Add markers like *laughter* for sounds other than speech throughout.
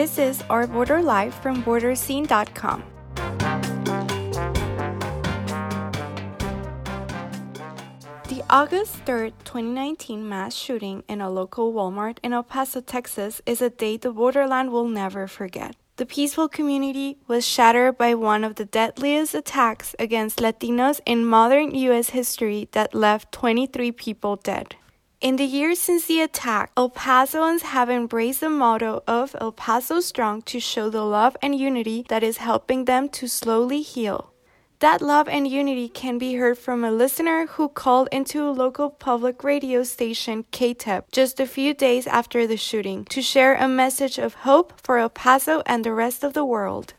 This is Our Border Life from Borderzine.com. The August 3rd, 2019 mass shooting in a local Walmart in El Paso, Texas is a day the borderland will never forget. The peaceful community was shattered by one of the deadliest attacks against Latinos in modern U.S. history that left 23 people dead. In the years since the attack, El Pasoans have embraced the motto of El Paso Strong to show the love and unity that is helping them to slowly heal. That love and unity can be heard from a listener who called into a local public radio station, KTEP, just a few days after the shooting to share a message of hope for El Paso and the rest of the world.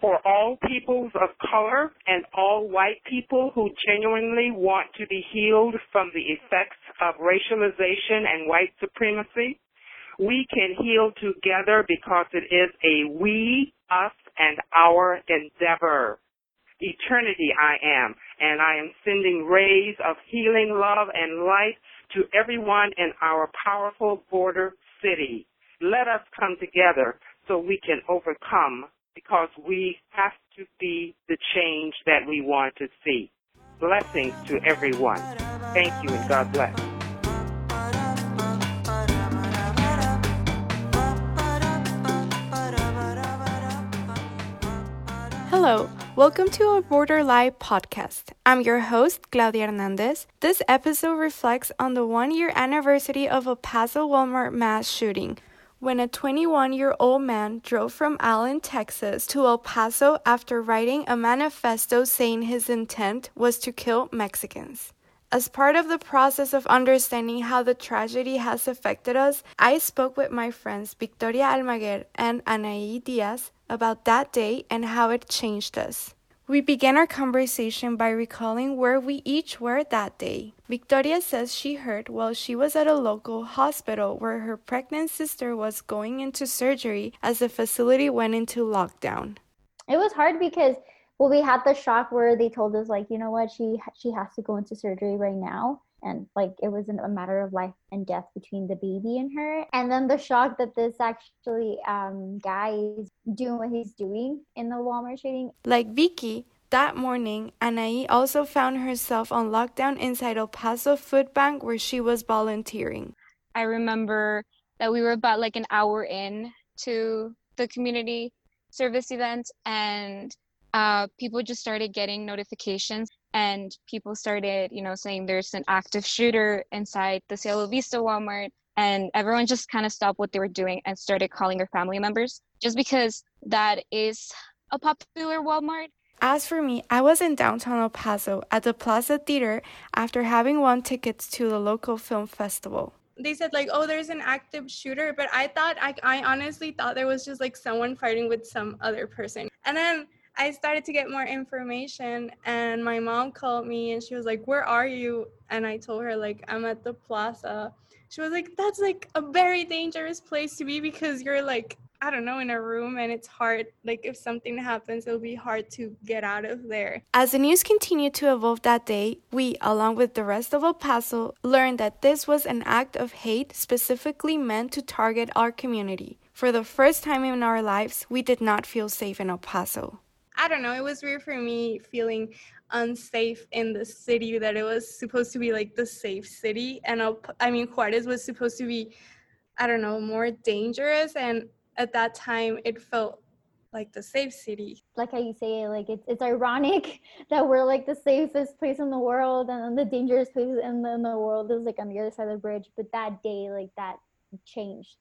For all peoples of color and all white people who genuinely want to be healed from the effects of racialization and white supremacy, we can heal together because it is a we, us, and our endeavor eternity I am. And I am sending rays of healing love and light to everyone in our powerful border city. Let us come together so we can overcome because we have to be the change that we want to see. Blessings to everyone. Thank you and God bless. Hello, welcome to our Border Life podcast. I'm your host, Claudia Hernandez. This episode reflects on the one year anniversary of El Paso Walmart mass shooting, when a 21 year old man drove from Allen, Texas to El Paso after writing a manifesto saying his intent was to kill Mexicans. As part of the process of understanding how the tragedy has affected us, I spoke with my friends Victoria Almaguer and Anaí Diaz about that day and how it changed us. We began our conversation by recalling where we each were that day. Victoria says she heard while she was at a local hospital where her pregnant sister was going into surgery as the facility went into lockdown. It was hard because well we had the shock where they told us like you know what she she has to go into surgery right now and like it wasn't a matter of life and death between the baby and her. And then the shock that this actually um guy is doing what he's doing in the walmart shooting like vicky that morning, Anaí also found herself on lockdown inside El Paso Food Bank where she was volunteering. I remember that we were about like an hour in to the community service event and uh, people just started getting notifications and people started, you know, saying there's an active shooter inside the Cielo Vista Walmart. And everyone just kind of stopped what they were doing and started calling their family members just because that is a popular Walmart. As for me, I was in downtown El Paso at the Plaza Theater after having won tickets to the local film festival they said like oh there's an active shooter but i thought I, I honestly thought there was just like someone fighting with some other person and then I started to get more information and my mom called me and she was like, Where are you? And I told her, like, I'm at the plaza. She was like, That's like a very dangerous place to be because you're like, I don't know, in a room and it's hard. Like, if something happens, it'll be hard to get out of there. As the news continued to evolve that day, we, along with the rest of El Paso, learned that this was an act of hate specifically meant to target our community. For the first time in our lives, we did not feel safe in El Paso. I don't know, it was weird for me feeling unsafe in the city that it was supposed to be like the safe city. And I mean, Juarez was supposed to be, I don't know, more dangerous. And at that time, it felt like the safe city. Like how you say it, like it's, it's ironic *laughs* that we're like the safest place in the world and the dangerous place in the, in the world is like on the other side of the bridge. But that day, like that changed.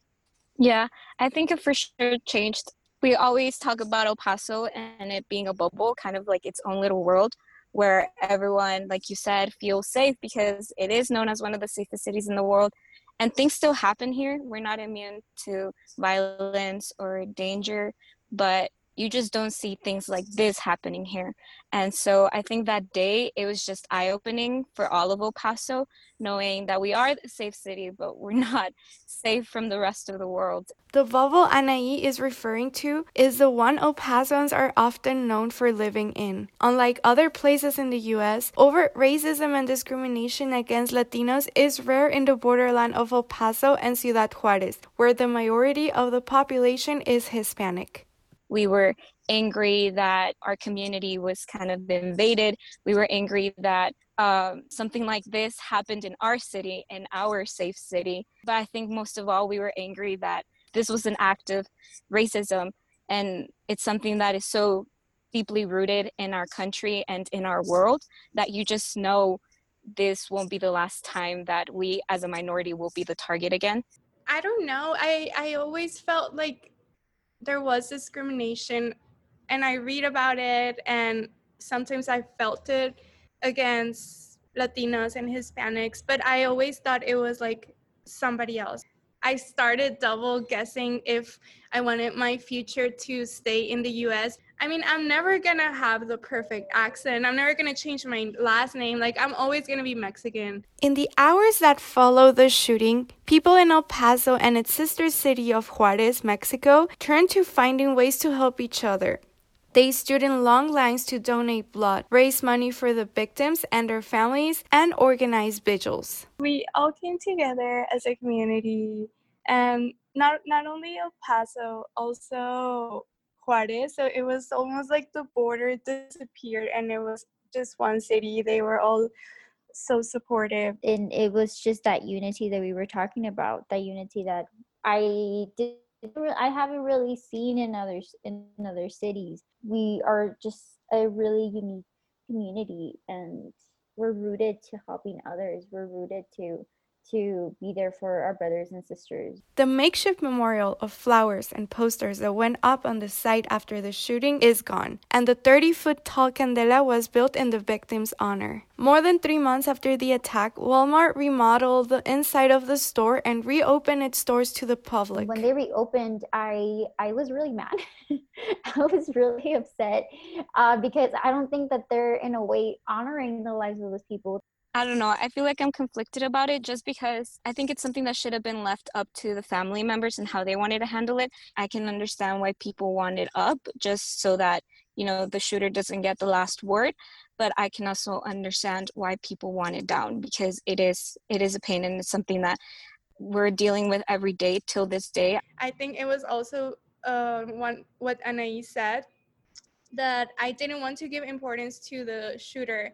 Yeah, I think it for sure changed we always talk about El Paso and it being a bubble, kind of like its own little world where everyone, like you said, feels safe because it is known as one of the safest cities in the world. And things still happen here. We're not immune to violence or danger, but you just don't see things like this happening here. And so I think that day it was just eye opening for all of El Paso, knowing that we are a safe city, but we're *laughs* not safe from the rest of the world. The bubble Anaí is referring to is the one El Pasoans are often known for living in. Unlike other places in the US, overt racism and discrimination against Latinos is rare in the borderland of El Paso and Ciudad Juarez, where the majority of the population is Hispanic. We were angry that our community was kind of invaded. We were angry that um, something like this happened in our city, in our safe city. But I think most of all, we were angry that this was an act of racism. And it's something that is so deeply rooted in our country and in our world that you just know this won't be the last time that we as a minority will be the target again. I don't know. I, I always felt like there was discrimination and I read about it and sometimes I felt it against Latinos and Hispanics, but I always thought it was like somebody else. I started double guessing if I wanted my future to stay in the US. I mean, I'm never gonna have the perfect accent. I'm never gonna change my last name. Like, I'm always gonna be Mexican. In the hours that follow the shooting, people in El Paso and its sister city of Juarez, Mexico, turned to finding ways to help each other. They stood in long lines to donate blood, raise money for the victims and their families, and organize vigils. We all came together as a community, and not not only El Paso, also Juarez. So it was almost like the border disappeared, and it was just one city. They were all so supportive, and it was just that unity that we were talking about. That unity that I did I haven't really seen in others in other cities. We are just a really unique community, and we're rooted to helping others. We're rooted to to be there for our brothers and sisters. The makeshift memorial of flowers and posters that went up on the site after the shooting is gone, and the 30 foot tall candela was built in the victim's honor. More than three months after the attack, Walmart remodeled the inside of the store and reopened its doors to the public. When they reopened, I I was really mad. *laughs* I was really upset uh, because I don't think that they're in a way honoring the lives of those people. I don't know. I feel like I'm conflicted about it just because I think it's something that should have been left up to the family members and how they wanted to handle it. I can understand why people want it up just so that, you know, the shooter doesn't get the last word, but I can also understand why people want it down because it is it is a pain and it's something that we're dealing with every day till this day. I think it was also uh, one what Anaïs said that I didn't want to give importance to the shooter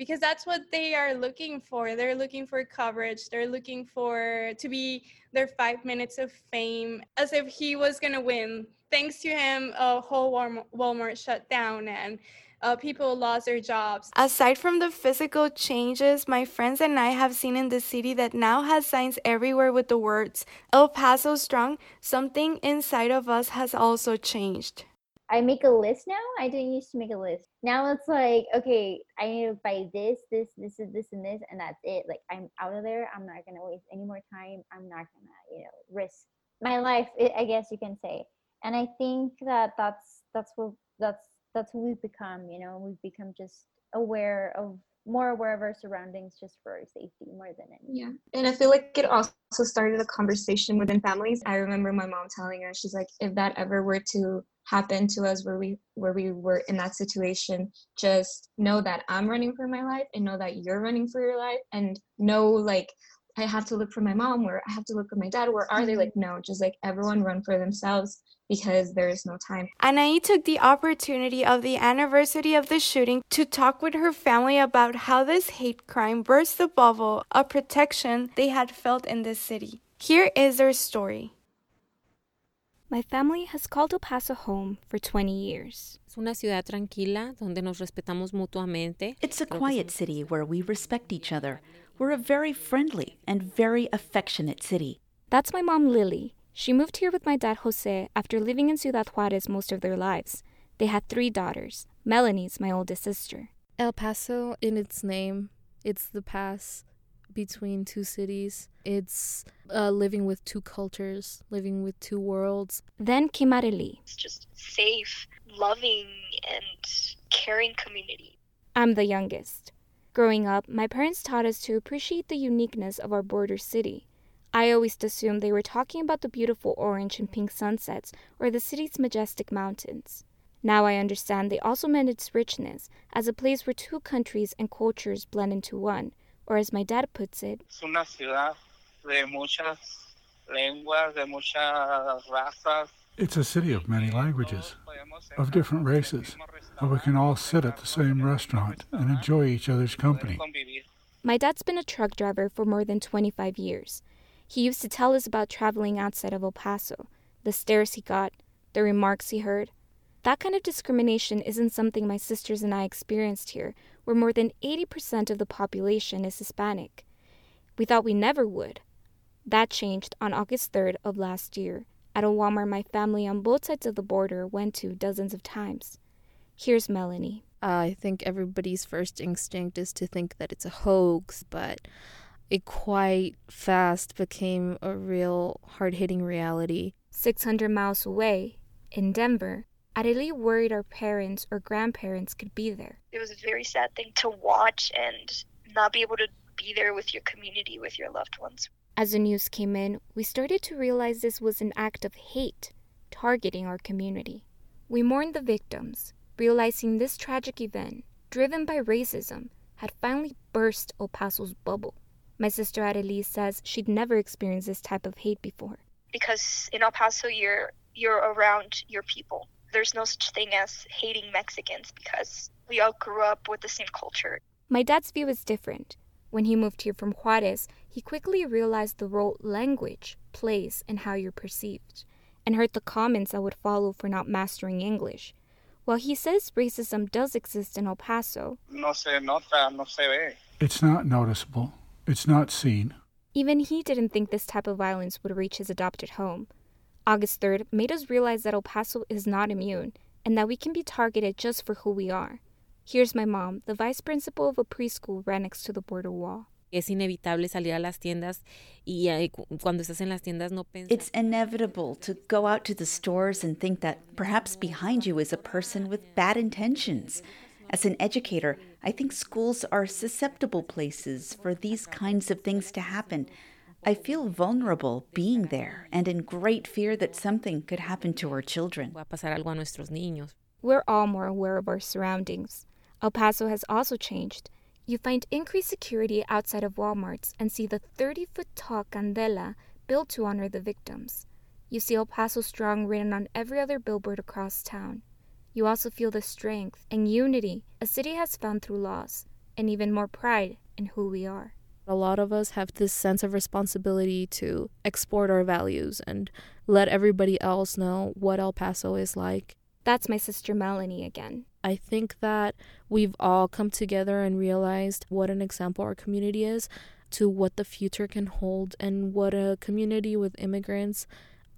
because that's what they are looking for. They're looking for coverage. They're looking for to be their five minutes of fame as if he was going to win. Thanks to him, a whole Walmart shut down and uh, people lost their jobs. Aside from the physical changes my friends and I have seen in the city that now has signs everywhere with the words El Paso Strong, something inside of us has also changed. I make a list now. I didn't used to make a list. Now it's like, okay, I need to buy this, this, this, and this, and this, and that's it. Like I'm out of there. I'm not gonna waste any more time. I'm not gonna, you know, risk my life. I guess you can say. And I think that that's that's what that's that's who we've become. You know, we've become just aware of more aware of our surroundings just for our safety more than anything. Yeah. And I feel like it also started a conversation within families. I remember my mom telling her, she's like, if that ever were to happen to us where we where we were in that situation, just know that I'm running for my life and know that you're running for your life and know like I have to look for my mom, where I have to look for my dad, where are they? Mm-hmm. Like, no, just like everyone run for themselves because there is no time. Anaí took the opportunity of the anniversary of the shooting to talk with her family about how this hate crime burst the bubble of protection they had felt in this city. Here is their story. My family has called El Paso home for 20 years. Es una ciudad tranquila donde nos respetamos mutuamente. It's a quiet city where we respect each other. We're a very friendly and very affectionate city. That's my mom, Lily. She moved here with my dad, Jose, after living in Ciudad Juarez most of their lives. They had three daughters. Melanie's my oldest sister. El Paso, in its name, it's the pass between two cities. It's uh, living with two cultures, living with two worlds. Then came Arely. It's just safe, loving, and caring community. I'm the youngest. Growing up, my parents taught us to appreciate the uniqueness of our border city. I always assumed they were talking about the beautiful orange and pink sunsets or the city's majestic mountains. Now I understand they also meant its richness as a place where two countries and cultures blend into one, or as my dad puts it, Es una ciudad de muchas lenguas, de muchas razas. It's a city of many languages, of different races, but we can all sit at the same restaurant and enjoy each other's company. My dad's been a truck driver for more than 25 years. He used to tell us about traveling outside of El Paso, the stares he got, the remarks he heard. That kind of discrimination isn't something my sisters and I experienced here, where more than 80% of the population is Hispanic. We thought we never would. That changed on August 3rd of last year at a Walmart my family on both sides of the border went to dozens of times. Here's Melanie. Uh, I think everybody's first instinct is to think that it's a hoax, but it quite fast became a real hard hitting reality. 600 miles away, in Denver, Arely worried our parents or grandparents could be there. It was a very sad thing to watch and not be able to be there with your community, with your loved ones. As the news came in, we started to realize this was an act of hate targeting our community. We mourned the victims, realizing this tragic event, driven by racism, had finally burst El Paso's bubble. My sister Arely says she'd never experienced this type of hate before. Because in El Paso, you're you're around your people. There's no such thing as hating Mexicans because we all grew up with the same culture. My dad's view is different. When he moved here from Juarez, he quickly realized the role language plays in how you're perceived, and heard the comments that would follow for not mastering English. While he says racism does exist in El Paso, No se nota, no se ve. It's not noticeable. It's not seen. even he didn't think this type of violence would reach his adopted home. August 3rd made us realize that El Paso is not immune and that we can be targeted just for who we are. Here's my mom, the vice principal of a preschool right next to the border wall. Es inevitable salir a las tiendas y eh, cuando estás en las tiendas no piensas. It's inevitable to go out to the stores and think that perhaps behind you is a person with bad intentions. As an educator, I think schools are susceptible places for these kinds of things to happen. I feel vulnerable being there and in great fear that something could happen to our children. Va a pasar algo a nuestros niños. We're all more aware of our surroundings. El Paso has also changed. You find increased security outside of Walmarts and see the 30 foot tall candela built to honor the victims. You see El Paso Strong written on every other billboard across town. You also feel the strength and unity a city has found through laws, and even more pride in who we are. A lot of us have this sense of responsibility to export our values and let everybody else know what El Paso is like. That's my sister Melanie again. I think that we've all come together and realized what an example our community is to what the future can hold and what a community with immigrants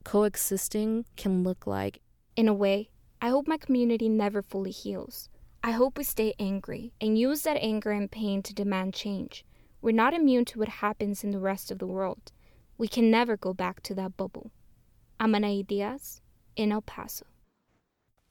coexisting can look like. In a way, I hope my community never fully heals. I hope we stay angry and use that anger and pain to demand change. We're not immune to what happens in the rest of the world. We can never go back to that bubble. I'm Anaí Diaz in El Paso.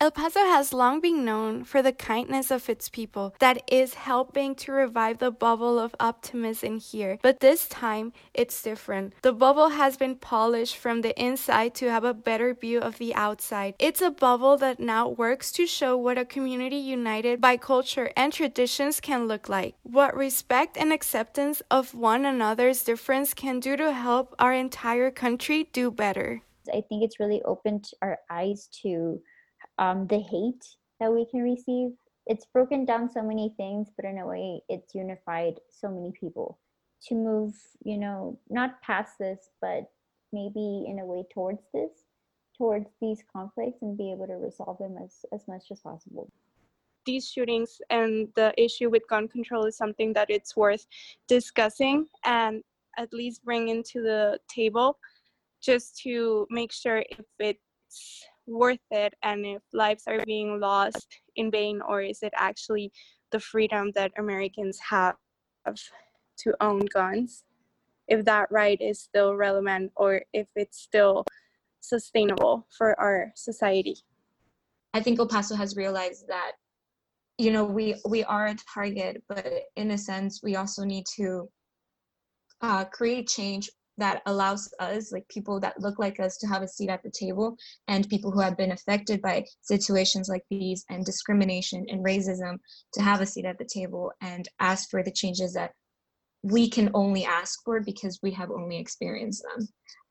El Paso has long been known for the kindness of its people that is helping to revive the bubble of optimism here. But this time, it's different. The bubble has been polished from the inside to have a better view of the outside. It's a bubble that now works to show what a community united by culture and traditions can look like, what respect and acceptance of one another's difference can do to help our entire country do better. I think it's really opened our eyes to um, the hate that we can receive. It's broken down so many things, but in a way, it's unified so many people to move, you know, not past this, but maybe in a way towards this, towards these conflicts and be able to resolve them as, as much as possible. these shootings and the issue with gun control is something that it's worth discussing and at least bring into the table just to make sure if it's worth it and if lives are being lost in vain or is it actually the freedom that Americans have to own guns, if that right is still relevant or if it's still sustainable for our society. I think El Paso has realized that you know we we are a target but in a sense we also need to uh, create change that allows us like people that look like us to have a seat at the table and people who have been affected by situations like these and discrimination and racism to have a seat at the table and ask for the changes that we can only ask for because we have only experienced them.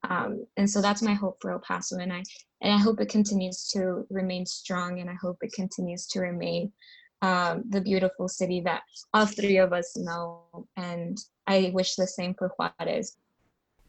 Um, and so that's my hope for el paso and i and i hope it continues to remain strong and i hope it continues to remain um, the beautiful city that all three of us know and i wish the same for juarez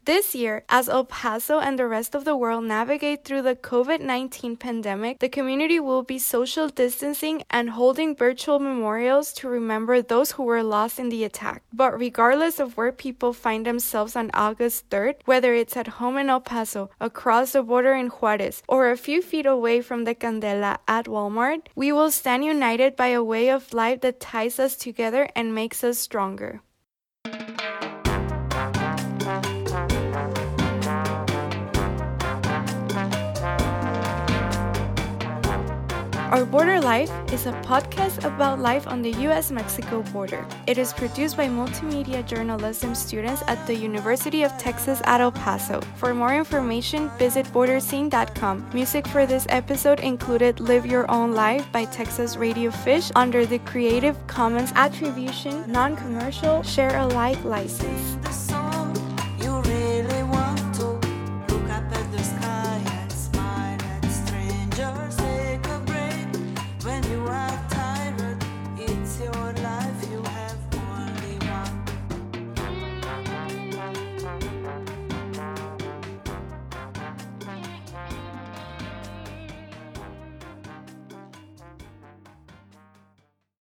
this year, as El Paso and the rest of the world navigate through the COVID 19 pandemic, the community will be social distancing and holding virtual memorials to remember those who were lost in the attack. But regardless of where people find themselves on August 3rd, whether it's at home in El Paso, across the border in Juarez, or a few feet away from the Candela at Walmart, we will stand united by a way of life that ties us together and makes us stronger. Our Border Life is a podcast about life on the US Mexico border. It is produced by multimedia journalism students at the University of Texas at El Paso. For more information, visit borderzine.com. Music for this episode included Live Your Own Life by Texas Radio Fish under the Creative Commons Attribution Non Commercial Share Alike license.